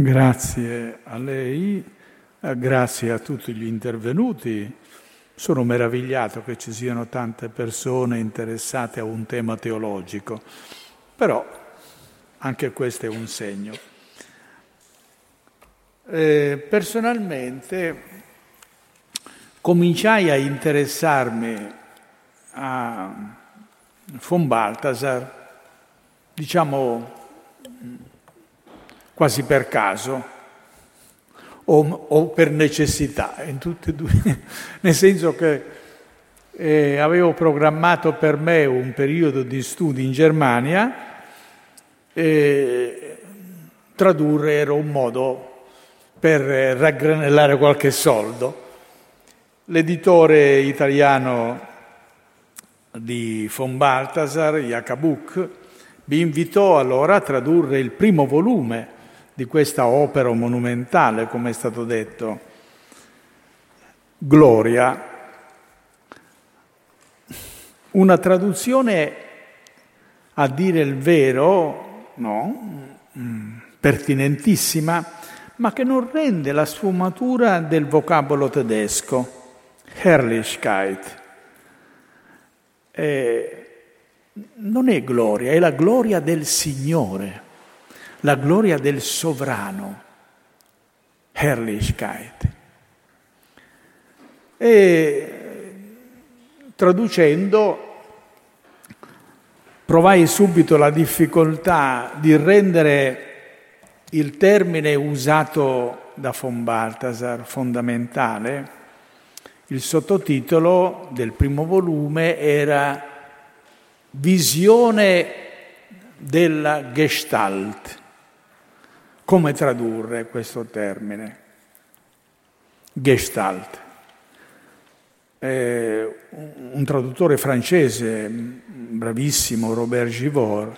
Grazie a lei, eh, grazie a tutti gli intervenuti. Sono meravigliato che ci siano tante persone interessate a un tema teologico, però anche questo è un segno. Eh, personalmente cominciai a interessarmi a von Balthasar, diciamo quasi per caso o, o per necessità, due, nel senso che eh, avevo programmato per me un periodo di studi in Germania e tradurre era un modo per raggranellare qualche soldo. L'editore italiano di von Balthasar, Jacabuk, mi invitò allora a tradurre il primo volume di questa opera monumentale, come è stato detto, Gloria, una traduzione a dire il vero, no, mm, pertinentissima, ma che non rende la sfumatura del vocabolo tedesco, Herrlichkeit. Eh, non è gloria, è la gloria del Signore la gloria del sovrano, Herrlichkeit. E traducendo provai subito la difficoltà di rendere il termine usato da von Balthasar fondamentale. Il sottotitolo del primo volume era Visione della Gestalt. Come tradurre questo termine? Gestalt. Eh, un traduttore francese bravissimo, Robert Givor,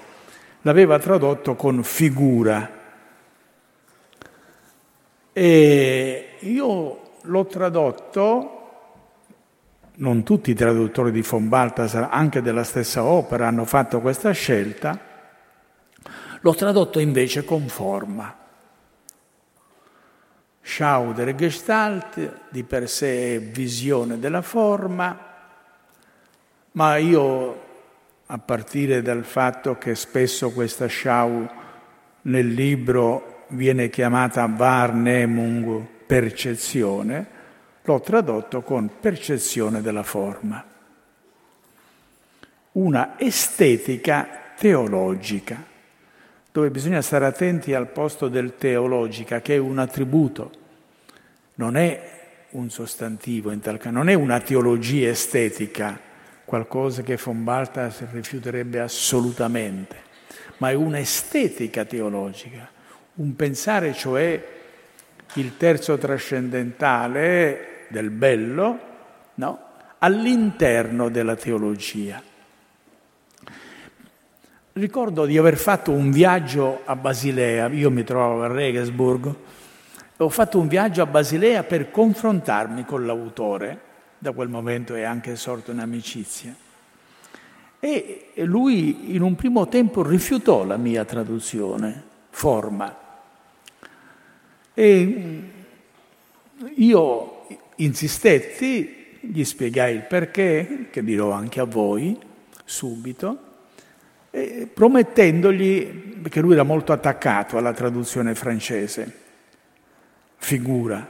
l'aveva tradotto con figura. E io l'ho tradotto, non tutti i traduttori di von Balthasar, anche della stessa opera, hanno fatto questa scelta, l'ho tradotto invece con forma. Schau der Gestalt di per sé è visione della forma, ma io, a partire dal fatto che spesso questa Schau nel libro viene chiamata Wahrnehmung, percezione, l'ho tradotto con percezione della forma. Una estetica teologica, dove bisogna stare attenti al posto del teologica, che è un attributo non è un sostantivo in tal caso, non è una teologia estetica, qualcosa che von Balthasar rifiuterebbe assolutamente, ma è un'estetica teologica, un pensare cioè il terzo trascendentale del bello, no? all'interno della teologia. Ricordo di aver fatto un viaggio a Basilea, io mi trovavo a Regensburg, ho fatto un viaggio a Basilea per confrontarmi con l'autore, da quel momento è anche sorto un'amicizia. E lui in un primo tempo rifiutò la mia traduzione, forma. E io insistetti, gli spiegai il perché, che dirò anche a voi subito, promettendogli, perché lui era molto attaccato alla traduzione francese, figura,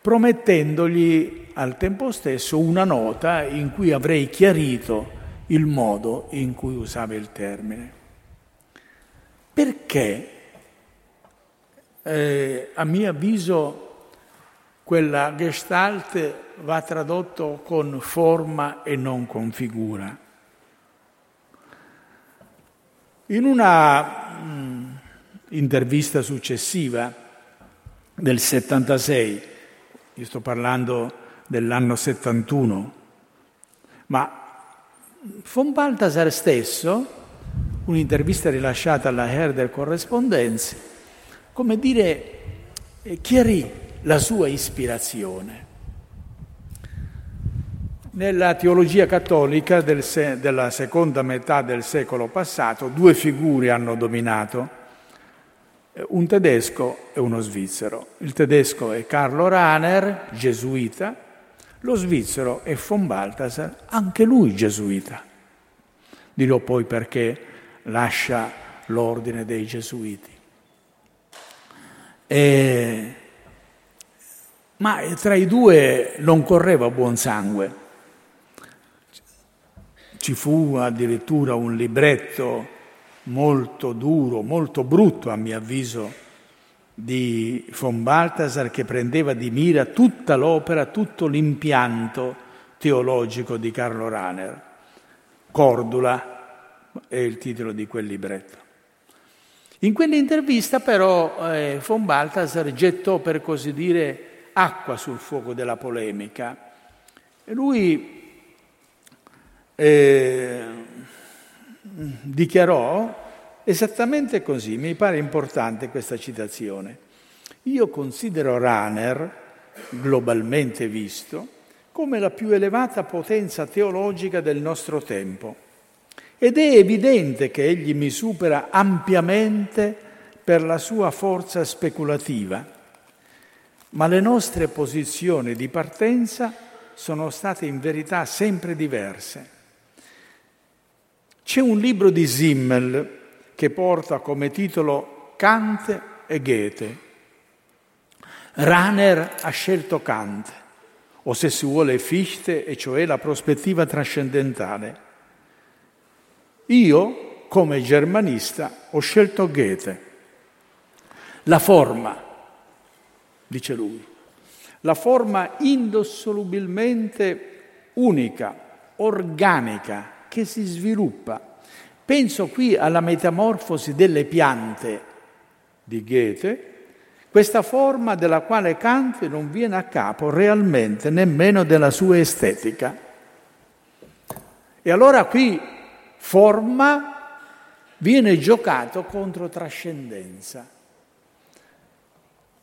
promettendogli al tempo stesso una nota in cui avrei chiarito il modo in cui usava il termine. Perché, eh, a mio avviso, quella gestalt va tradotto con forma e non con figura. In una mh, mm, intervista successiva, del 76, io sto parlando dell'anno 71, ma von Balthasar stesso, un'intervista rilasciata alla Herder Correspondence, come dire, eh, chiarì la sua ispirazione. Nella teologia cattolica del se- della seconda metà del secolo passato due figure hanno dominato un tedesco e uno svizzero. Il tedesco è Carlo Rahner, gesuita, lo svizzero è von Balthasar, anche lui gesuita. Dirò poi perché lascia l'ordine dei gesuiti. E... Ma tra i due non correva buon sangue. Ci fu addirittura un libretto molto duro, molto brutto a mio avviso, di von Balthasar che prendeva di mira tutta l'opera, tutto l'impianto teologico di Carlo Rahner. Cordula è il titolo di quel libretto. In quell'intervista però eh, von Balthasar gettò per così dire acqua sul fuoco della polemica. E lui eh, dichiarò esattamente così, mi pare importante questa citazione. Io considero Rahner, globalmente visto, come la più elevata potenza teologica del nostro tempo ed è evidente che egli mi supera ampiamente per la sua forza speculativa, ma le nostre posizioni di partenza sono state in verità sempre diverse. C'è un libro di Simmel che porta come titolo Kant e Goethe. Rahner ha scelto Kant, o se si vuole Fichte, e cioè la prospettiva trascendentale. Io, come germanista, ho scelto Goethe. La forma, dice lui, la forma indissolubilmente unica, organica, che si sviluppa. Penso qui alla metamorfosi delle piante di Goethe, questa forma della quale Kant non viene a capo realmente nemmeno della sua estetica. E allora qui forma viene giocato contro trascendenza.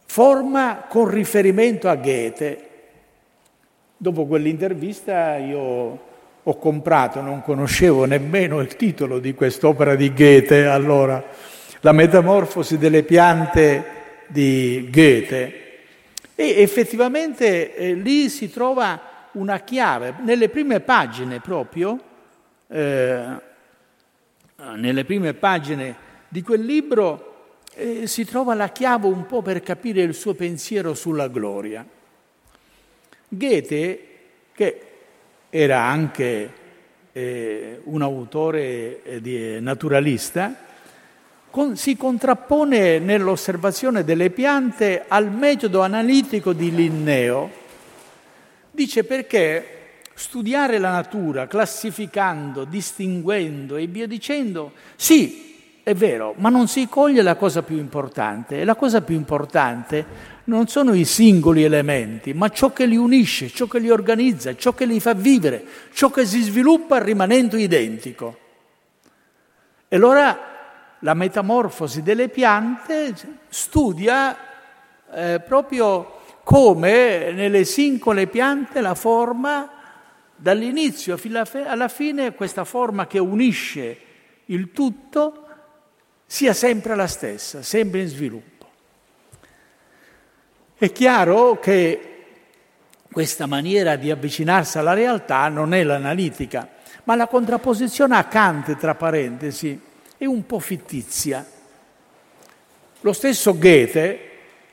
Forma con riferimento a Goethe. Dopo quell'intervista io ho comprato, non conoscevo nemmeno il titolo di quest'opera di Goethe, allora, La metamorfosi delle piante di Goethe. E effettivamente eh, lì si trova una chiave, nelle prime pagine proprio, eh, nelle prime pagine di quel libro, eh, si trova la chiave un po' per capire il suo pensiero sulla gloria. Goethe, che era anche eh, un autore eh, di, naturalista, con, si contrappone nell'osservazione delle piante al metodo analitico di Linneo. Dice perché studiare la natura, classificando, distinguendo e via dicendo, sì, è vero, ma non si coglie la cosa più importante. E la cosa più importante non sono i singoli elementi, ma ciò che li unisce, ciò che li organizza, ciò che li fa vivere, ciò che si sviluppa rimanendo identico. E allora la metamorfosi delle piante studia eh, proprio come nelle singole piante la forma, dall'inizio alla fine, questa forma che unisce il tutto sia sempre la stessa, sempre in sviluppo. È chiaro che questa maniera di avvicinarsi alla realtà non è l'analitica, ma la contrapposizione a Kant, tra parentesi, è un po' fittizia. Lo stesso Goethe,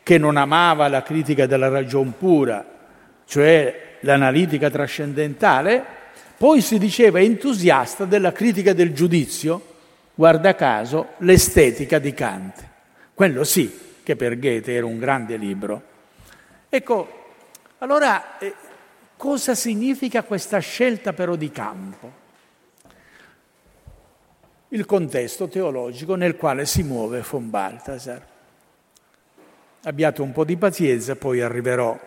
che non amava la critica della ragion pura, cioè l'analitica trascendentale, poi si diceva entusiasta della critica del giudizio, guarda caso, l'estetica di Kant. Quello sì che per Goethe era un grande libro. Ecco, allora eh, cosa significa questa scelta però di campo? Il contesto teologico nel quale si muove von Balthasar. Abbiate un po' di pazienza, poi arriverò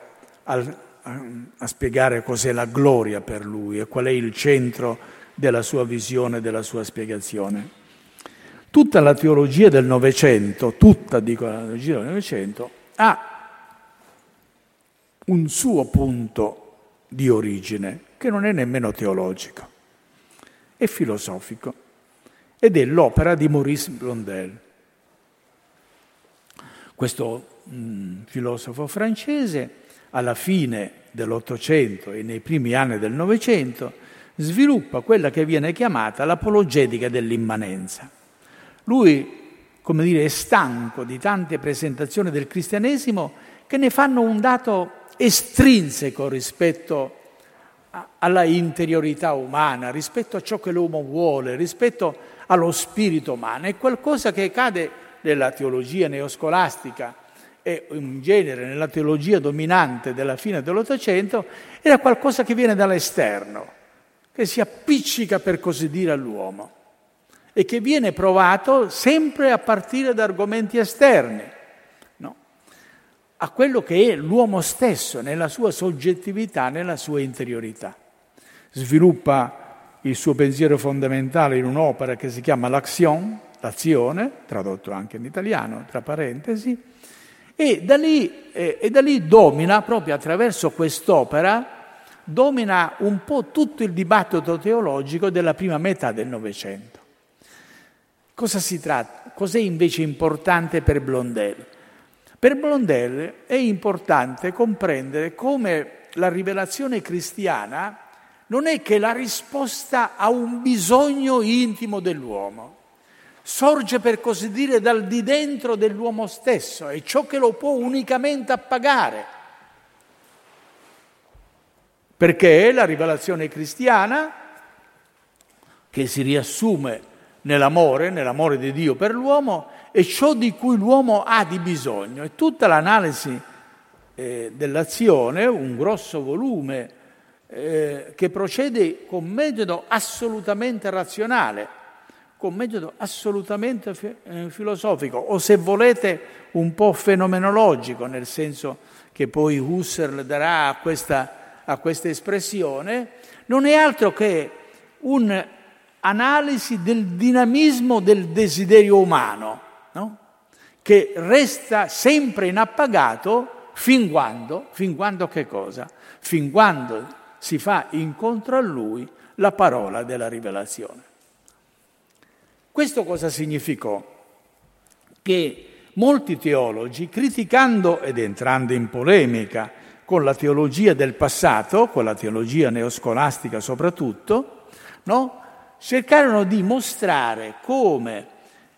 al, a, a spiegare cos'è la gloria per lui e qual è il centro della sua visione, della sua spiegazione. Tutta la teologia del Novecento, tutta dico la teologia del Novecento, ha un suo punto di origine, che non è nemmeno teologico, è filosofico ed è l'opera di Maurice Blondel. Questo mh, mm, filosofo francese, alla fine dell'Ottocento e nei primi anni del Novecento, sviluppa quella che viene chiamata l'apologetica dell'immanenza. Lui, come dire, è stanco di tante presentazioni del cristianesimo che ne fanno un dato estrinseco rispetto alla interiorità umana, rispetto a ciò che l'uomo vuole, rispetto allo spirito umano. È qualcosa che cade nella teologia neoscolastica e in genere nella teologia dominante della fine dell'Ottocento, era qualcosa che viene dall'esterno, che si appiccica per così dire all'uomo e che viene provato sempre a partire da argomenti esterni? A quello che è l'uomo stesso nella sua soggettività, nella sua interiorità. Sviluppa il suo pensiero fondamentale in un'opera che si chiama L'Action, l'azione, tradotto anche in italiano, tra parentesi, e da lì, eh, e da lì domina, proprio attraverso quest'opera, domina un po' tutto il dibattito teologico della prima metà del Novecento. Cosa si tratta? Cos'è invece importante per Blondel? Per Blondel è importante comprendere come la rivelazione cristiana non è che la risposta a un bisogno intimo dell'uomo, sorge per così dire dal di dentro dell'uomo stesso, è ciò che lo può unicamente appagare. Perché la rivelazione cristiana, che si riassume nell'amore, nell'amore di Dio per l'uomo, è ciò di cui l'uomo ha di bisogno. E tutta l'analisi eh, dell'azione, un grosso volume eh, che procede con metodo assolutamente razionale, con metodo assolutamente fi- eh, filosofico, o se volete un po' fenomenologico, nel senso che poi Husserl darà a questa a questa espressione, non è altro che un'analisi del dinamismo del desiderio umano, no? che resta sempre inappagato fin quando, fin quando che cosa? Fin quando si fa incontro a lui la parola della rivelazione. Questo cosa significò? Che molti teologi, criticando ed entrando in polemica con la teologia del passato, con la teologia neoscolastica soprattutto, no? cercarono di mostrare come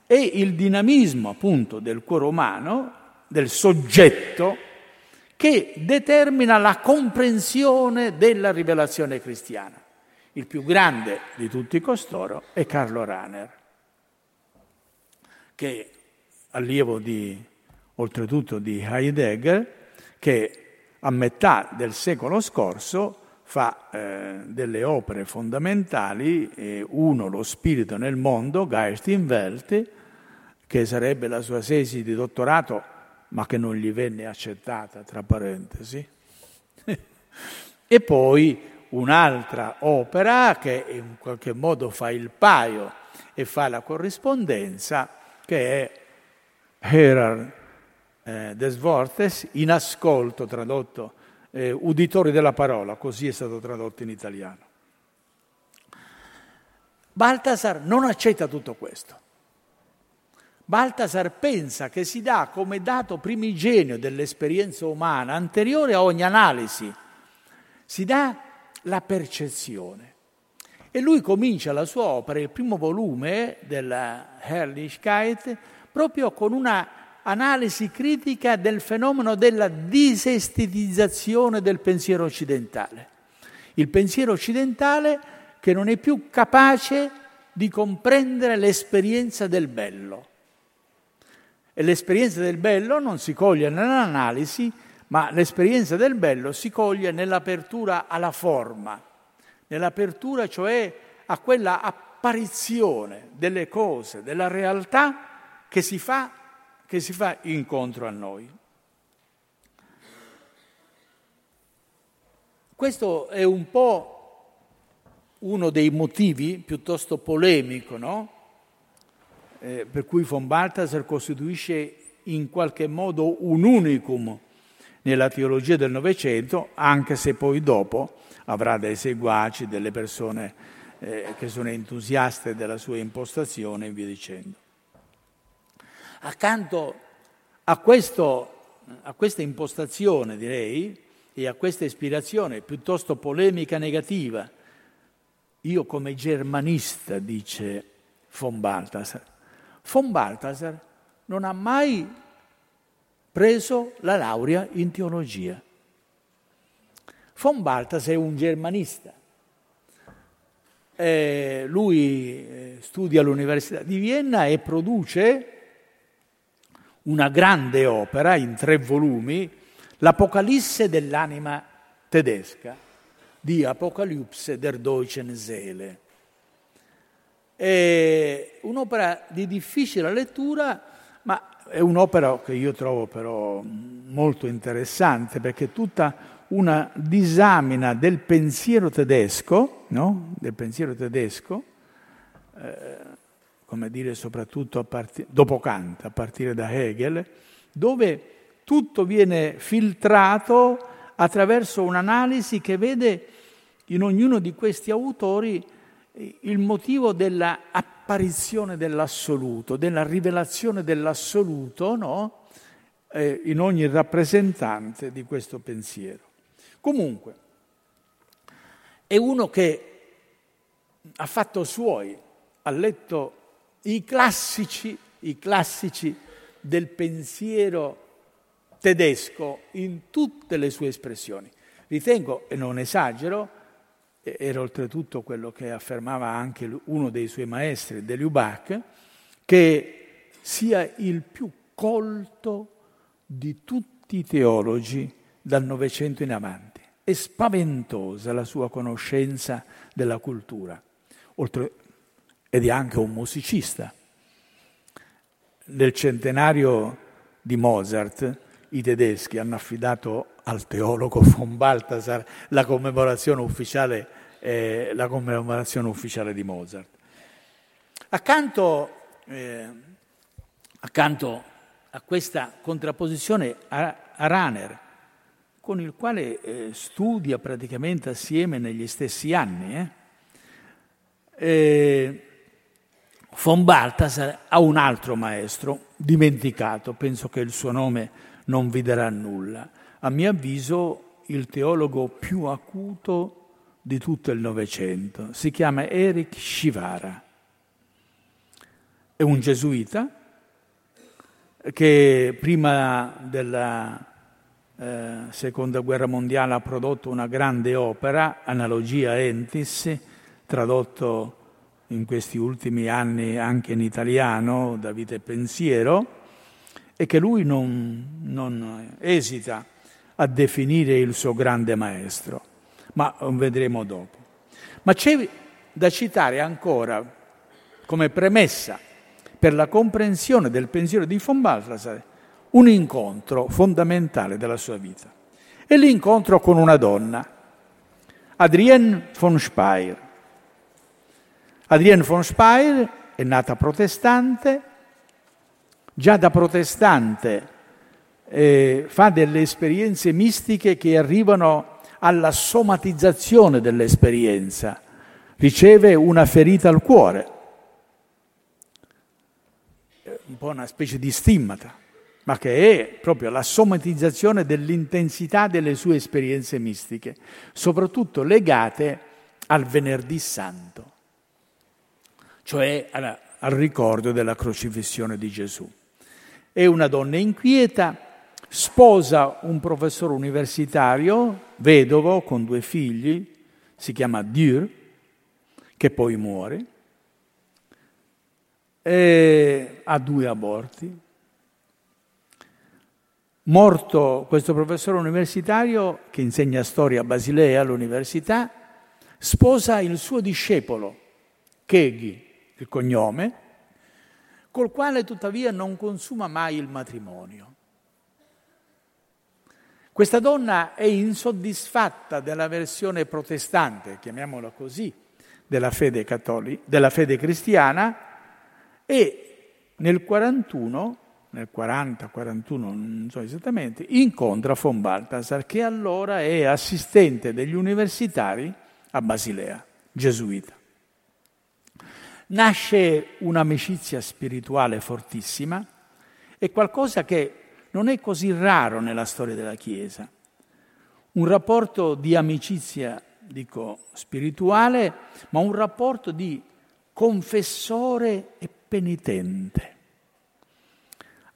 è il dinamismo appunto del cuore umano, del soggetto, che determina la comprensione della rivelazione cristiana. Il più grande di tutti costoro è Carlo Rahner, che allievo di, oltretutto di Heidegger, che a metà del secolo scorso fa eh, delle opere fondamentali, eh, uno lo spirito nel mondo, Geist in Welt, che sarebbe la sua tesi di dottorato, ma che non gli venne accettata, tra parentesi. e poi un'altra opera che in qualche modo fa il paio e fa la corrispondenza, che è Herard eh, des Wortes, in ascolto tradotto, eh, uditori della parola, così è stato tradotto in italiano. Baltasar non accetta tutto questo. Baltasar pensa che si dà come dato primigenio dell'esperienza umana, anteriore a ogni analisi, si dà la percezione. E lui comincia la sua opera, il primo volume della Herrlichkeit, proprio con una analisi critica del fenomeno della disestetizzazione del pensiero occidentale. Il pensiero occidentale che non è più capace di comprendere l'esperienza del bello. E l'esperienza del bello non si coglie nell'analisi, ma l'esperienza del bello si coglie nell'apertura alla forma, nell'apertura cioè a quella apparizione delle cose, della realtà che si fa che si fa incontro a noi. Questo è un po' uno dei motivi piuttosto polemico, no? eh, per cui von Balthasar costituisce in qualche modo un unicum nella teologia del Novecento, anche se poi dopo avrà dei seguaci, delle persone eh, che sono entusiaste della sua impostazione e via dicendo. Accanto a, questo, a questa impostazione, direi, e a questa ispirazione piuttosto polemica negativa, io come germanista, dice von Balthasar, von Balthasar non ha mai preso la laurea in teologia. Von Balthasar è un germanista. Eh, lui eh, studia all'Università di Vienna e produce una grande opera in tre volumi, l'Apocalisse dell'anima tedesca di Apocalypse der Deutschen Seele. È un'opera di difficile lettura, ma è un'opera che io trovo però molto interessante perché è tutta una disamina del pensiero tedesco, no? del pensiero tedesco, eh, come dire soprattutto part- dopo Kant, a partire da Hegel, dove tutto viene filtrato attraverso un'analisi che vede in ognuno di questi autori il motivo dell'apparizione dell'assoluto, della rivelazione dell'assoluto no? eh, in ogni rappresentante di questo pensiero. Comunque, è uno che ha fatto suoi, ha letto i classici, i classici del pensiero tedesco in tutte le sue espressioni. Ritengo, e non esagero, era oltretutto quello che affermava anche uno dei suoi maestri, De Lubac, che sia il più colto di tutti i teologi dal Novecento in avanti. È spaventosa la sua conoscenza della cultura, Oltre, ed è anche un musicista. Nel centenario di Mozart i tedeschi hanno affidato al teologo von Balthasar la commemorazione ufficiale, eh, la commemorazione ufficiale di Mozart. Accanto, eh, accanto, a questa contrapposizione a, a Raner, con il quale eh, studia praticamente assieme negli stessi anni, eh, eh, von Balthasar ha un altro maestro, dimenticato, penso che il suo nome non vi darà nulla. A mio avviso il teologo più acuto di tutto il Novecento. Si chiama Eric Shivara. È un gesuita che prima della eh, seconda guerra mondiale ha prodotto una grande opera, Analogia Entis, tradotto in questi ultimi anni anche in italiano da Vita e Pensiero, e che lui non, non esita a definire il suo grande maestro, ma vedremo dopo. Ma c'è da citare ancora come premessa per la comprensione del pensiero di von Balthasar un incontro fondamentale della sua vita. E l'incontro con una donna, Adrienne von Speyer. Adrienne von Speyer è nata protestante, già da protestante eh, fa delle esperienze mistiche che arrivano alla somatizzazione dell'esperienza, riceve una ferita al cuore, un po' una specie di stimmata, ma che è proprio la somatizzazione dell'intensità delle sue esperienze mistiche, soprattutto legate al venerdì santo, cioè alla, al ricordo della crocifissione di Gesù. È una donna inquieta, sposa un professore universitario, vedovo, con due figli, si chiama Dur, che poi muore, e ha due aborti. Morto questo professore universitario che insegna storia a Basilea all'università, sposa il suo discepolo, Keghi, il cognome, col quale tuttavia non consuma mai il matrimonio. Questa donna è insoddisfatta della versione protestante, chiamiamola così, della fede, cattolica, della fede cristiana e nel 41, nel 40-41, non so esattamente, incontra von Balthasar che allora è assistente degli universitari a Basilea, gesuita nasce un'amicizia spirituale fortissima e qualcosa che non è così raro nella storia della Chiesa. Un rapporto di amicizia, dico, spirituale, ma un rapporto di confessore e penitente.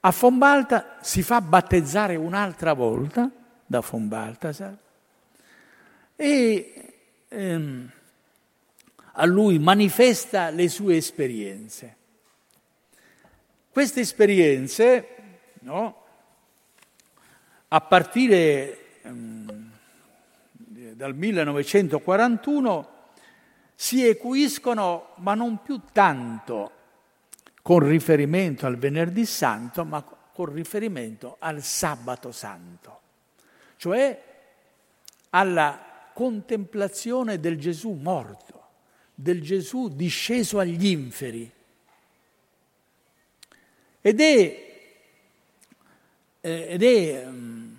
A Fombalta si fa battezzare un'altra volta da Fombaltasar e ehm, a lui manifesta le sue esperienze. Queste esperienze, no, a partire ehm, dal 1941, si equiscono, ma non più tanto con riferimento al venerdì santo, ma con riferimento al sabato santo, cioè alla contemplazione del Gesù morto, del Gesù disceso agli inferi. Ed è, eh, ed è um,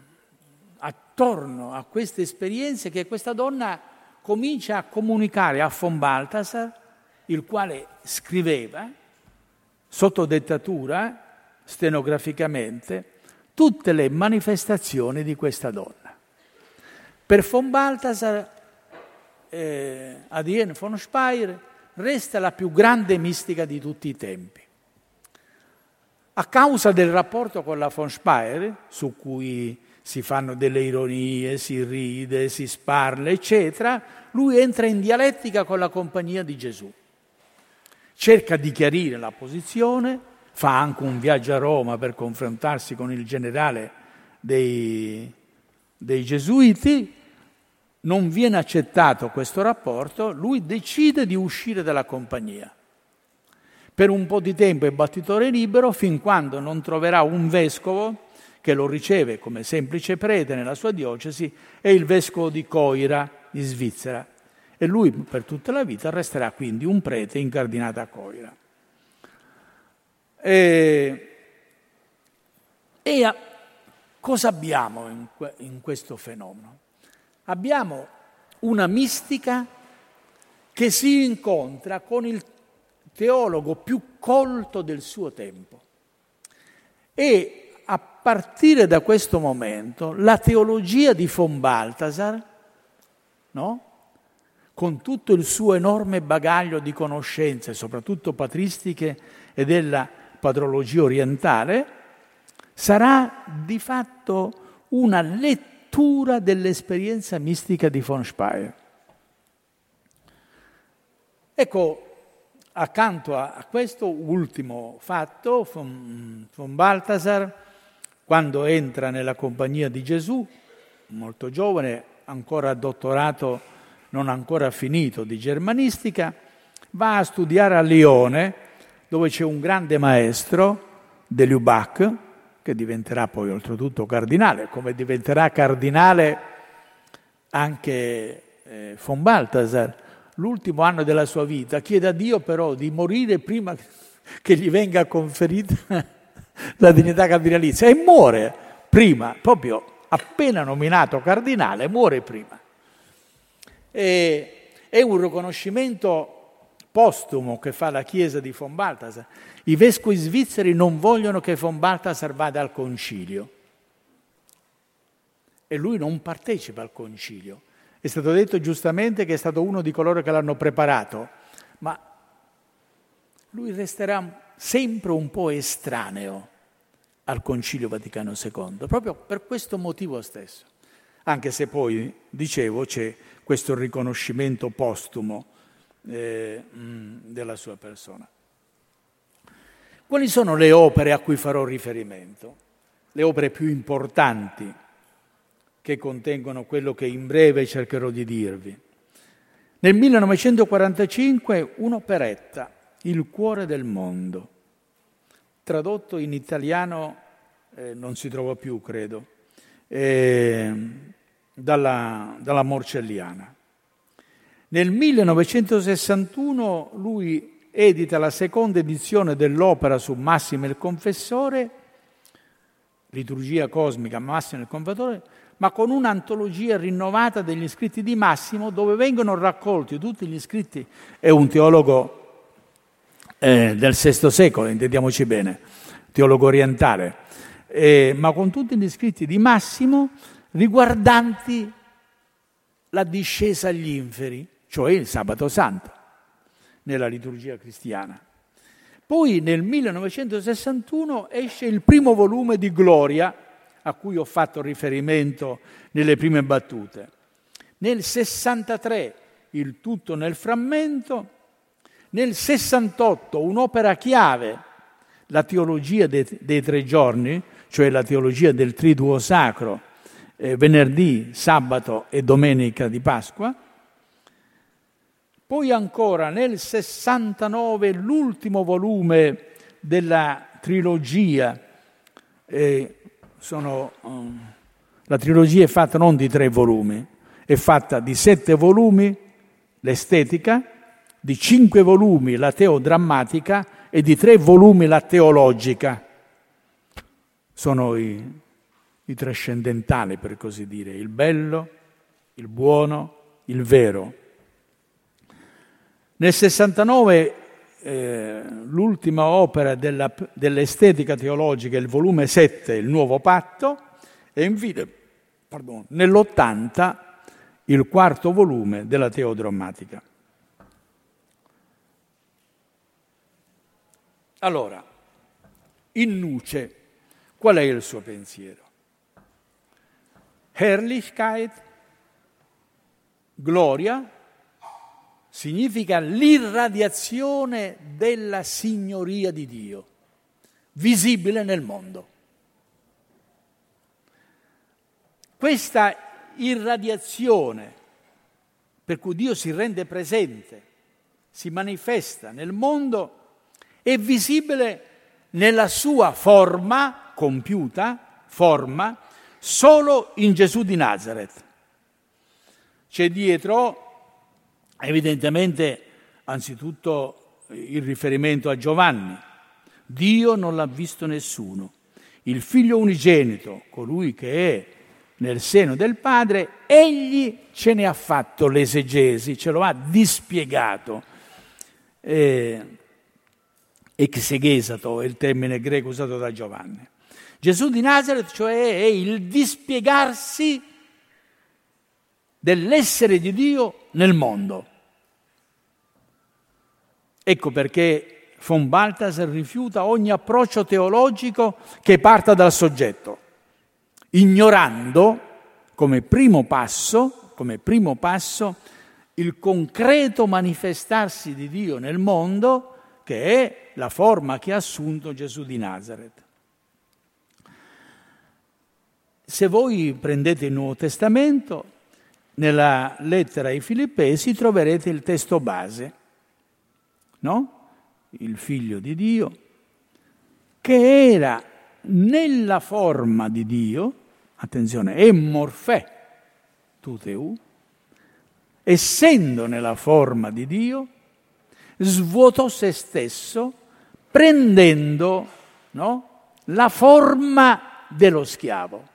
attorno a queste esperienze che questa donna comincia a comunicare a von Balthasar, il quale scriveva sotto dettatura, stenograficamente, tutte le manifestazioni di questa donna. Per von Balthasar, eh, Adrienne von Speyer resta la più grande mistica di tutti i tempi. A causa del rapporto con la von Speyer, su cui si fanno delle ironie, si ride, si sparla, eccetera, lui entra in dialettica con la compagnia di Gesù cerca di chiarire la posizione, fa anche un viaggio a Roma per confrontarsi con il generale dei, dei gesuiti, non viene accettato questo rapporto, lui decide di uscire dalla compagnia. Per un po' di tempo è battitore libero fin quando non troverà un vescovo che lo riceve come semplice prete nella sua diocesi, è il vescovo di Coira, in Svizzera, e lui per tutta la vita resterà quindi un prete incardinato a Coira. E, e a, cosa abbiamo in, in questo fenomeno? Abbiamo una mistica che si incontra con il teologo più colto del suo tempo. E a partire da questo momento la teologia di von Balthasar, no? con tutto il suo enorme bagaglio di conoscenze, soprattutto patristiche e della padrologia orientale, sarà di fatto una lettura dell'esperienza mistica di von Speyer. Ecco, accanto a questo ultimo fatto, von, von Balthasar, quando entra nella compagnia di Gesù, molto giovane, ancora dottorato non ancora finito di germanistica, va a studiare a Lione, dove c'è un grande maestro, de Lubac, che diventerà poi oltretutto cardinale, come diventerà cardinale anche eh, von Balthasar. L'ultimo anno della sua vita chiede a Dio però di morire prima che gli venga conferita la dignità cardinalizia e muore prima, proprio appena nominato cardinale, muore prima. E è un riconoscimento postumo che fa la Chiesa di von Balthasar. I vescovi svizzeri non vogliono che von Balthasar vada al concilio e lui non partecipa al concilio. È stato detto giustamente che è stato uno di coloro che l'hanno preparato, ma lui resterà sempre un po' estraneo al Concilio Vaticano II, proprio per questo motivo stesso. Anche se poi, dicevo, c'è questo riconoscimento postumo eh, mm, della sua persona. Quali sono le opere a cui farò riferimento? Le opere più importanti che contengono quello che in breve cercherò di dirvi. Nel 1945 un'operetta, Il cuore del mondo, tradotto in italiano eh, non si trova più, credo, eh, dalla, dalla Morcelliana. Nel 1961 lui edita la seconda edizione dell'opera su Massimo il Confessore, liturgia cosmica Massimo il Confessore, ma con un'antologia rinnovata degli scritti di Massimo dove vengono raccolti tutti gli scritti, è un teologo eh, del VI secolo, intendiamoci bene, teologo orientale, eh, ma con tutti gli scritti di Massimo riguardanti la discesa agli inferi, cioè il sabato santo, nella liturgia cristiana. Poi nel 1961 esce il primo volume di Gloria, a cui ho fatto riferimento nelle prime battute. Nel 63 il tutto nel frammento, nel 68 un'opera chiave, la teologia dei, dei tre giorni, cioè la teologia del triduo sacro, eh, venerdì, sabato e domenica di Pasqua. Poi ancora nel 69 l'ultimo volume della trilogia, eh, sono, um, la trilogia è fatta non di tre volumi, è fatta di sette volumi, l'estetica, di cinque volumi la teodrammatica e di tre volumi la teologica sono i, i trascendentali, per così dire, il bello, il buono, il vero. Nel 69 eh, l'ultima opera della, dell'estetica teologica, il volume 7, il nuovo patto, e infine pardon, nell'80 il quarto volume della teodrammatica. Allora, in nuce Qual è il suo pensiero? Herrlichkeit, gloria, significa l'irradiazione della signoria di Dio, visibile nel mondo. Questa irradiazione per cui Dio si rende presente, si manifesta nel mondo, è visibile nella sua forma compiuta, forma, solo in Gesù di Nazareth. C'è dietro, evidentemente, anzitutto il riferimento a Giovanni. Dio non l'ha visto nessuno. Il figlio unigenito, colui che è nel seno del Padre, egli ce ne ha fatto l'esegesi, ce lo ha dispiegato. Eh, exegesato è il termine greco usato da Giovanni. Gesù di Nazareth, cioè è il dispiegarsi dell'essere di Dio nel mondo. Ecco perché von Balthasar rifiuta ogni approccio teologico che parta dal soggetto, ignorando come primo passo, come primo passo il concreto manifestarsi di Dio nel mondo, che è la forma che ha assunto Gesù di Nazareth. Se voi prendete il Nuovo Testamento, nella lettera ai Filippesi troverete il testo base, no? Il figlio di Dio, che era nella forma di Dio, attenzione, è morfè, tuteu, essendo nella forma di Dio, svuotò se stesso prendendo no, la forma dello schiavo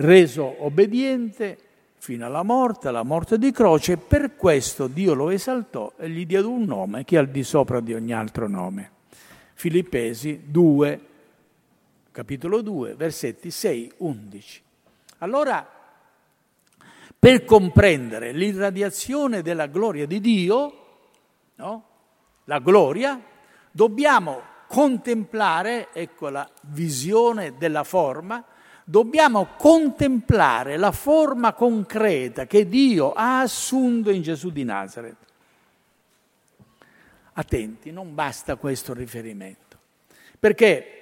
reso obbediente fino alla morte, alla morte di croce, e per questo Dio lo esaltò e gli diede un nome che è al di sopra di ogni altro nome. Filippesi 2, capitolo 2, versetti 6, 11. Allora, per comprendere l'irradiazione della gloria di Dio, no? la gloria, dobbiamo contemplare, ecco la visione della forma, dobbiamo contemplare la forma concreta che Dio ha assunto in Gesù di Nazareth. Attenti, non basta questo riferimento, perché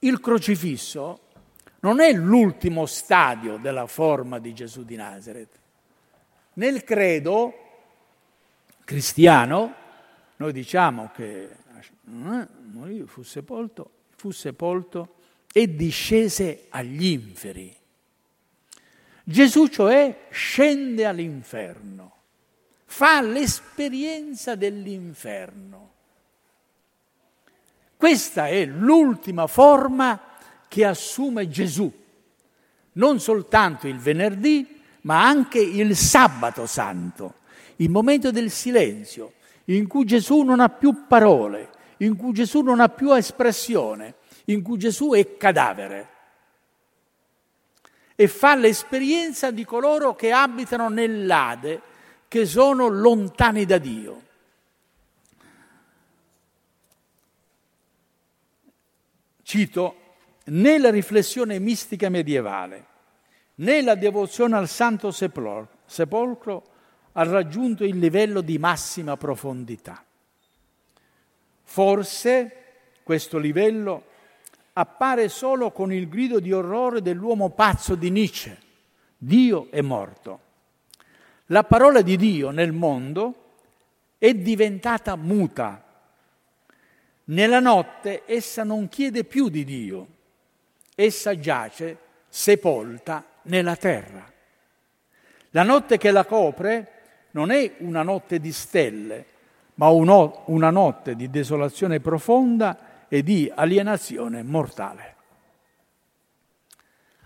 il crocifisso non è l'ultimo stadio della forma di Gesù di Nazareth. Nel credo cristiano noi diciamo che eh, fu sepolto, fu sepolto e discese agli inferi. Gesù cioè scende all'inferno, fa l'esperienza dell'inferno. Questa è l'ultima forma che assume Gesù, non soltanto il venerdì, ma anche il sabato santo, il momento del silenzio, in cui Gesù non ha più parole, in cui Gesù non ha più espressione, in cui Gesù è cadavere e fa l'esperienza di coloro che abitano nell'Ade, che sono lontani da Dio. Cito, né la riflessione mistica medievale, né la devozione al Santo Sepolcro ha raggiunto il livello di massima profondità. Forse questo livello appare solo con il grido di orrore dell'uomo pazzo di Nietzsche, Dio è morto. La parola di Dio nel mondo è diventata muta. Nella notte essa non chiede più di Dio, essa giace sepolta nella terra. La notte che la copre non è una notte di stelle, ma una notte di desolazione profonda e di alienazione mortale.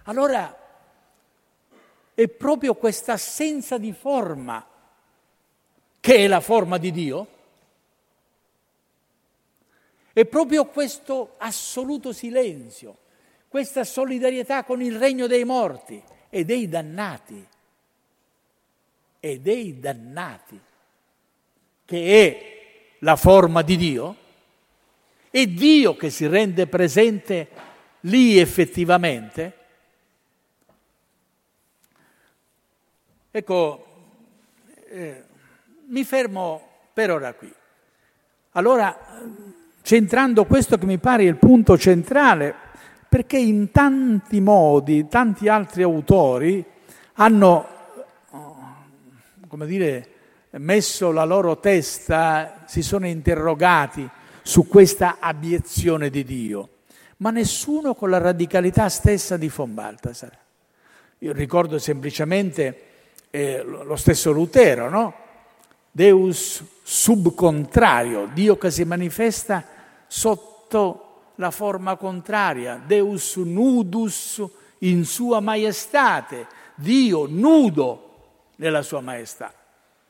Allora è proprio questa assenza di forma che è la forma di Dio? È proprio questo assoluto silenzio, questa solidarietà con il regno dei morti e dei dannati, e dei dannati, che è la forma di Dio? È Dio che si rende presente lì effettivamente? Ecco, eh, mi fermo per ora qui. Allora, centrando questo che mi pare il punto centrale, perché in tanti modi, tanti altri autori hanno, come dire, messo la loro testa, si sono interrogati su questa abiezione di Dio, ma nessuno con la radicalità stessa di von Balthasar. Io ricordo semplicemente eh, lo stesso Lutero, no? Deus subcontrario, Dio che si manifesta sotto la forma contraria, Deus nudus in sua maestate, Dio nudo nella sua maestà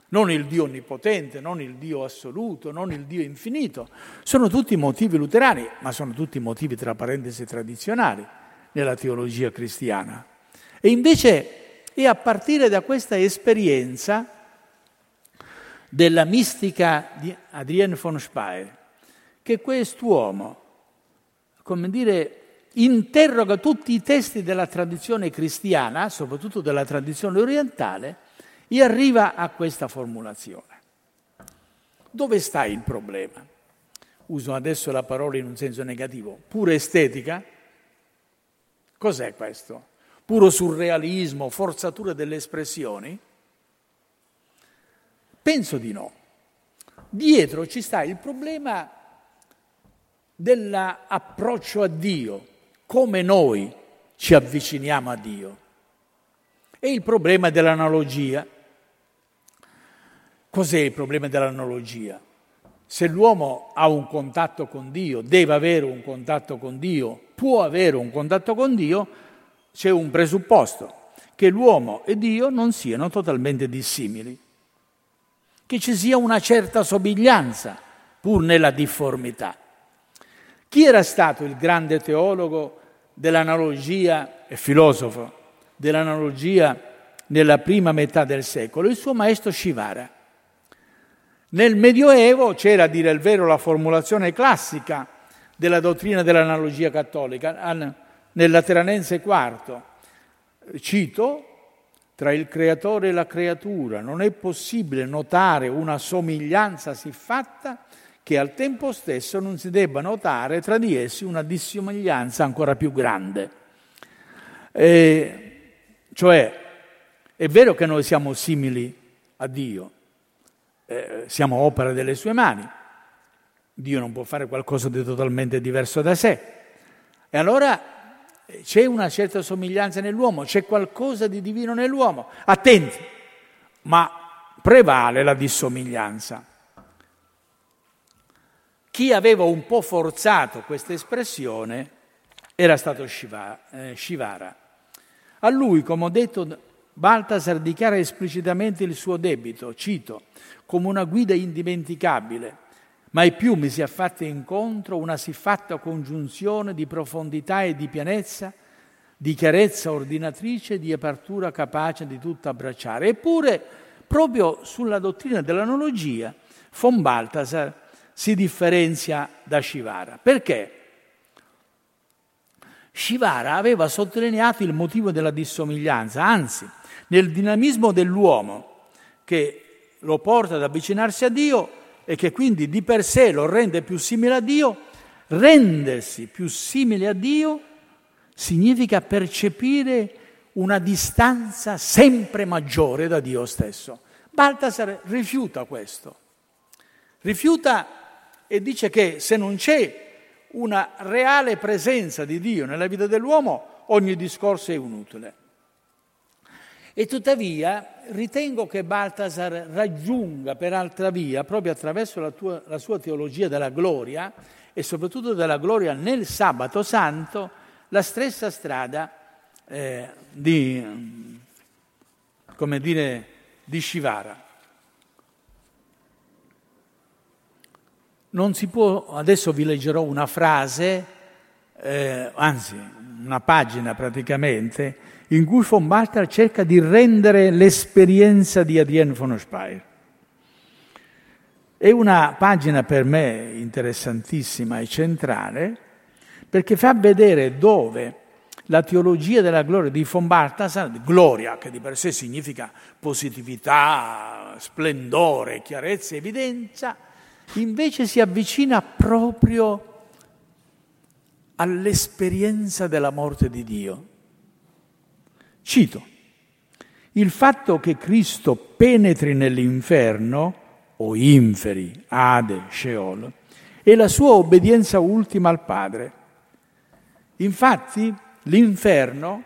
non il Dio onnipotente, non il Dio assoluto, non il Dio infinito. Sono tutti motivi luterani, ma sono tutti motivi tra parentesi tradizionali nella teologia cristiana. E invece è a partire da questa esperienza della mistica di Adrien von Speyer che quest'uomo, come dire, interroga tutti i testi della tradizione cristiana, soprattutto della tradizione orientale, e arriva a questa formulazione. Dove sta il problema? Uso adesso la parola in un senso negativo. Pura estetica? Cos'è questo? Puro surrealismo, forzatura delle espressioni? Penso di no. Dietro ci sta il problema dell'approccio a Dio, come noi ci avviciniamo a Dio. E il problema dell'analogia. Cos'è il problema dell'analogia? Se l'uomo ha un contatto con Dio, deve avere un contatto con Dio, può avere un contatto con Dio, c'è un presupposto, che l'uomo e Dio non siano totalmente dissimili, che ci sia una certa somiglianza pur nella difformità. Chi era stato il grande teologo dell'analogia e filosofo dell'analogia nella prima metà del secolo? Il suo maestro Shivara. Nel Medioevo c'era, a dire il vero, la formulazione classica della dottrina dell'analogia cattolica, nel Lateranense IV. Cito, tra il creatore e la creatura non è possibile notare una somiglianza siffatta che al tempo stesso non si debba notare tra di essi una dissomiglianza ancora più grande. E, cioè, è vero che noi siamo simili a Dio, eh, siamo opera delle sue mani. Dio non può fare qualcosa di totalmente diverso da sé. E allora eh, c'è una certa somiglianza nell'uomo, c'è qualcosa di divino nell'uomo. Attenti, ma prevale la dissomiglianza. Chi aveva un po' forzato questa espressione era stato Shivara. Eh, A lui, come ho detto, Baltasar dichiara esplicitamente il suo debito, cito, come una guida indimenticabile, mai più mi sia fatta incontro una siffatta congiunzione di profondità e di pienezza, di chiarezza ordinatrice, di apertura capace di tutto abbracciare. Eppure, proprio sulla dottrina dell'analogia, von Balthasar si differenzia da Shivara. Perché? Shivara aveva sottolineato il motivo della dissomiglianza, anzi, nel dinamismo dell'uomo che lo porta ad avvicinarsi a Dio e che quindi di per sé lo rende più simile a Dio, rendersi più simile a Dio significa percepire una distanza sempre maggiore da Dio stesso. Baltasar rifiuta questo, rifiuta e dice che se non c'è una reale presenza di Dio nella vita dell'uomo, ogni discorso è inutile. E tuttavia ritengo che Baltasar raggiunga per altra via, proprio attraverso la, tua, la sua teologia della gloria e soprattutto della gloria nel sabato santo, la stessa strada eh, di, come dire, di Shivara. Non si può, adesso vi leggerò una frase, eh, anzi una pagina praticamente, in cui von Balthar cerca di rendere l'esperienza di Adrien von Speyer. È una pagina per me interessantissima e centrale perché fa vedere dove la teologia della gloria di von Balthasar, gloria che di per sé significa positività, splendore, chiarezza, evidenza, invece si avvicina proprio all'esperienza della morte di Dio. Cito, il fatto che Cristo penetri nell'inferno, o inferi, Ade, Sheol, è la sua obbedienza ultima al Padre. Infatti l'inferno,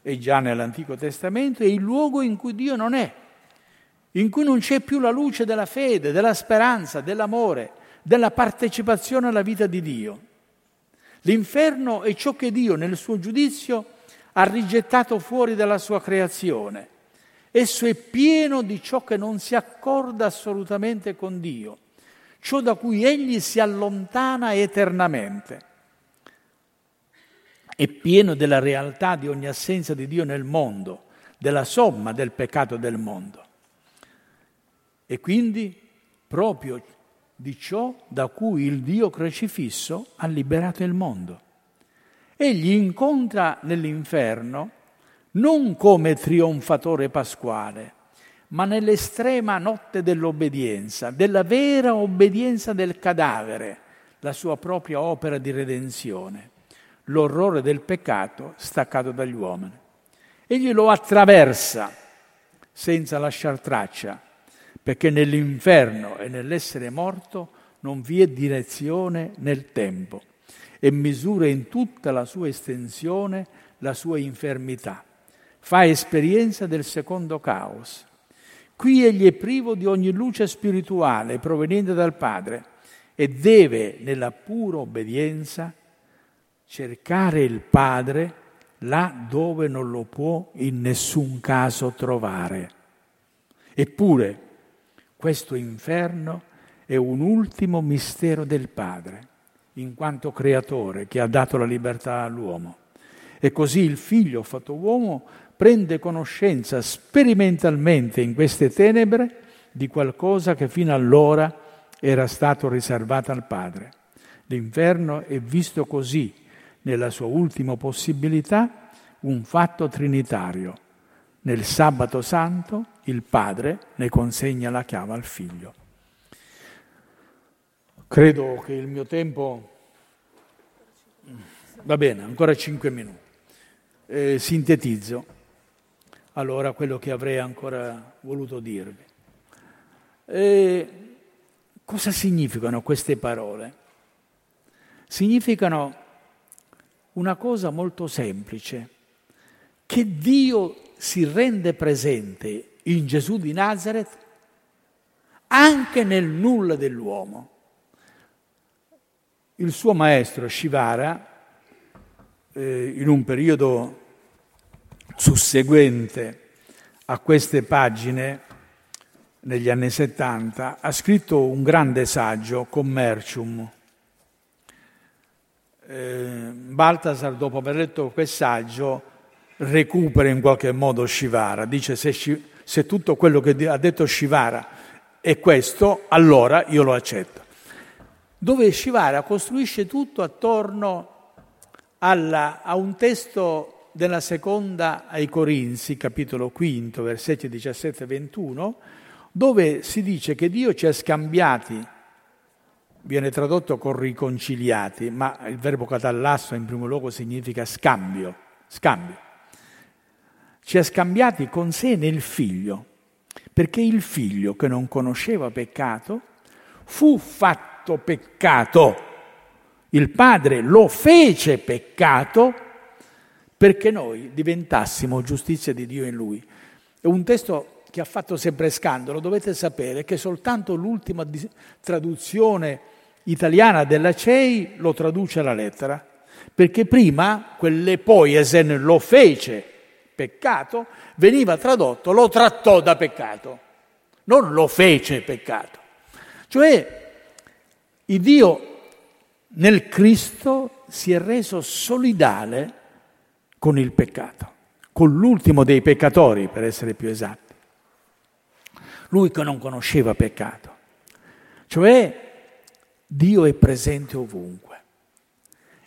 è già nell'Antico Testamento, è il luogo in cui Dio non è, in cui non c'è più la luce della fede, della speranza, dell'amore, della partecipazione alla vita di Dio. L'inferno è ciò che Dio nel suo giudizio ha rigettato fuori dalla sua creazione. Esso è pieno di ciò che non si accorda assolutamente con Dio, ciò da cui egli si allontana eternamente. È pieno della realtà di ogni assenza di Dio nel mondo, della somma del peccato del mondo. E quindi proprio di ciò da cui il Dio crocifisso ha liberato il mondo. Egli incontra nell'inferno non come trionfatore pasquale, ma nell'estrema notte dell'obbedienza, della vera obbedienza del cadavere, la sua propria opera di redenzione, l'orrore del peccato staccato dagli uomini. Egli lo attraversa senza lasciar traccia, perché nell'inferno e nell'essere morto non vi è direzione nel tempo e misura in tutta la sua estensione la sua infermità. Fa esperienza del secondo caos. Qui egli è privo di ogni luce spirituale proveniente dal Padre e deve, nella pura obbedienza, cercare il Padre là dove non lo può in nessun caso trovare. Eppure questo inferno è un ultimo mistero del Padre in quanto creatore che ha dato la libertà all'uomo. E così il figlio fatto uomo prende conoscenza sperimentalmente in queste tenebre di qualcosa che fino allora era stato riservato al Padre. L'inferno è visto così, nella sua ultima possibilità, un fatto trinitario. Nel sabato santo il Padre ne consegna la chiave al Figlio. Credo che il mio tempo... Va bene, ancora cinque minuti. Eh, sintetizzo allora quello che avrei ancora voluto dirvi. Eh, cosa significano queste parole? Significano una cosa molto semplice, che Dio si rende presente in Gesù di Nazareth anche nel nulla dell'uomo. Il suo maestro Shivara, eh, in un periodo susseguente a queste pagine, negli anni 70, ha scritto un grande saggio, Commercium. Eh, Baltasar, dopo aver letto quel saggio, recupera in qualche modo Shivara, dice se, se tutto quello che ha detto Shivara è questo, allora io lo accetto. Dove Shivara costruisce tutto attorno alla, a un testo della seconda ai Corinzi, capitolo quinto, versetti 17 e 21, dove si dice che Dio ci ha scambiati, viene tradotto con riconciliati, ma il verbo catallasso in primo luogo significa scambio, scambio. Ci ha scambiati con sé nel figlio, perché il figlio che non conosceva peccato fu fatto peccato. Il padre lo fece peccato perché noi diventassimo giustizia di Dio in lui. È un testo che ha fatto sempre scandalo, dovete sapere che soltanto l'ultima traduzione italiana della CEI lo traduce alla lettera, perché prima quelle poiesen lo fece peccato, veniva tradotto lo trattò da peccato, non lo fece peccato. Cioè, il Dio nel Cristo si è reso solidale con il peccato, con l'ultimo dei peccatori, per essere più esatti. Lui che non conosceva peccato. Cioè, Dio è presente ovunque.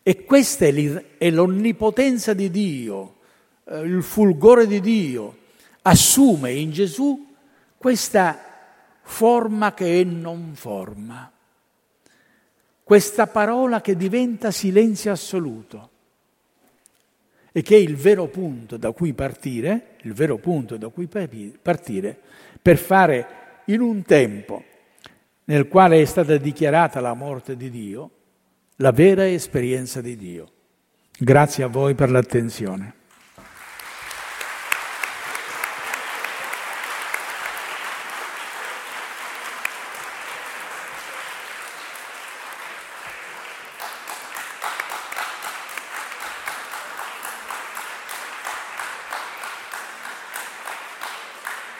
E questa è l'onnipotenza di Dio, eh, il fulgore di Dio. Assume in Gesù questa forma che è non forma, questa parola che diventa silenzio assoluto e che è il vero punto da cui partire, il vero punto da cui partire per fare in un tempo nel quale è stata dichiarata la morte di Dio, la vera esperienza di Dio. Grazie a voi per l'attenzione.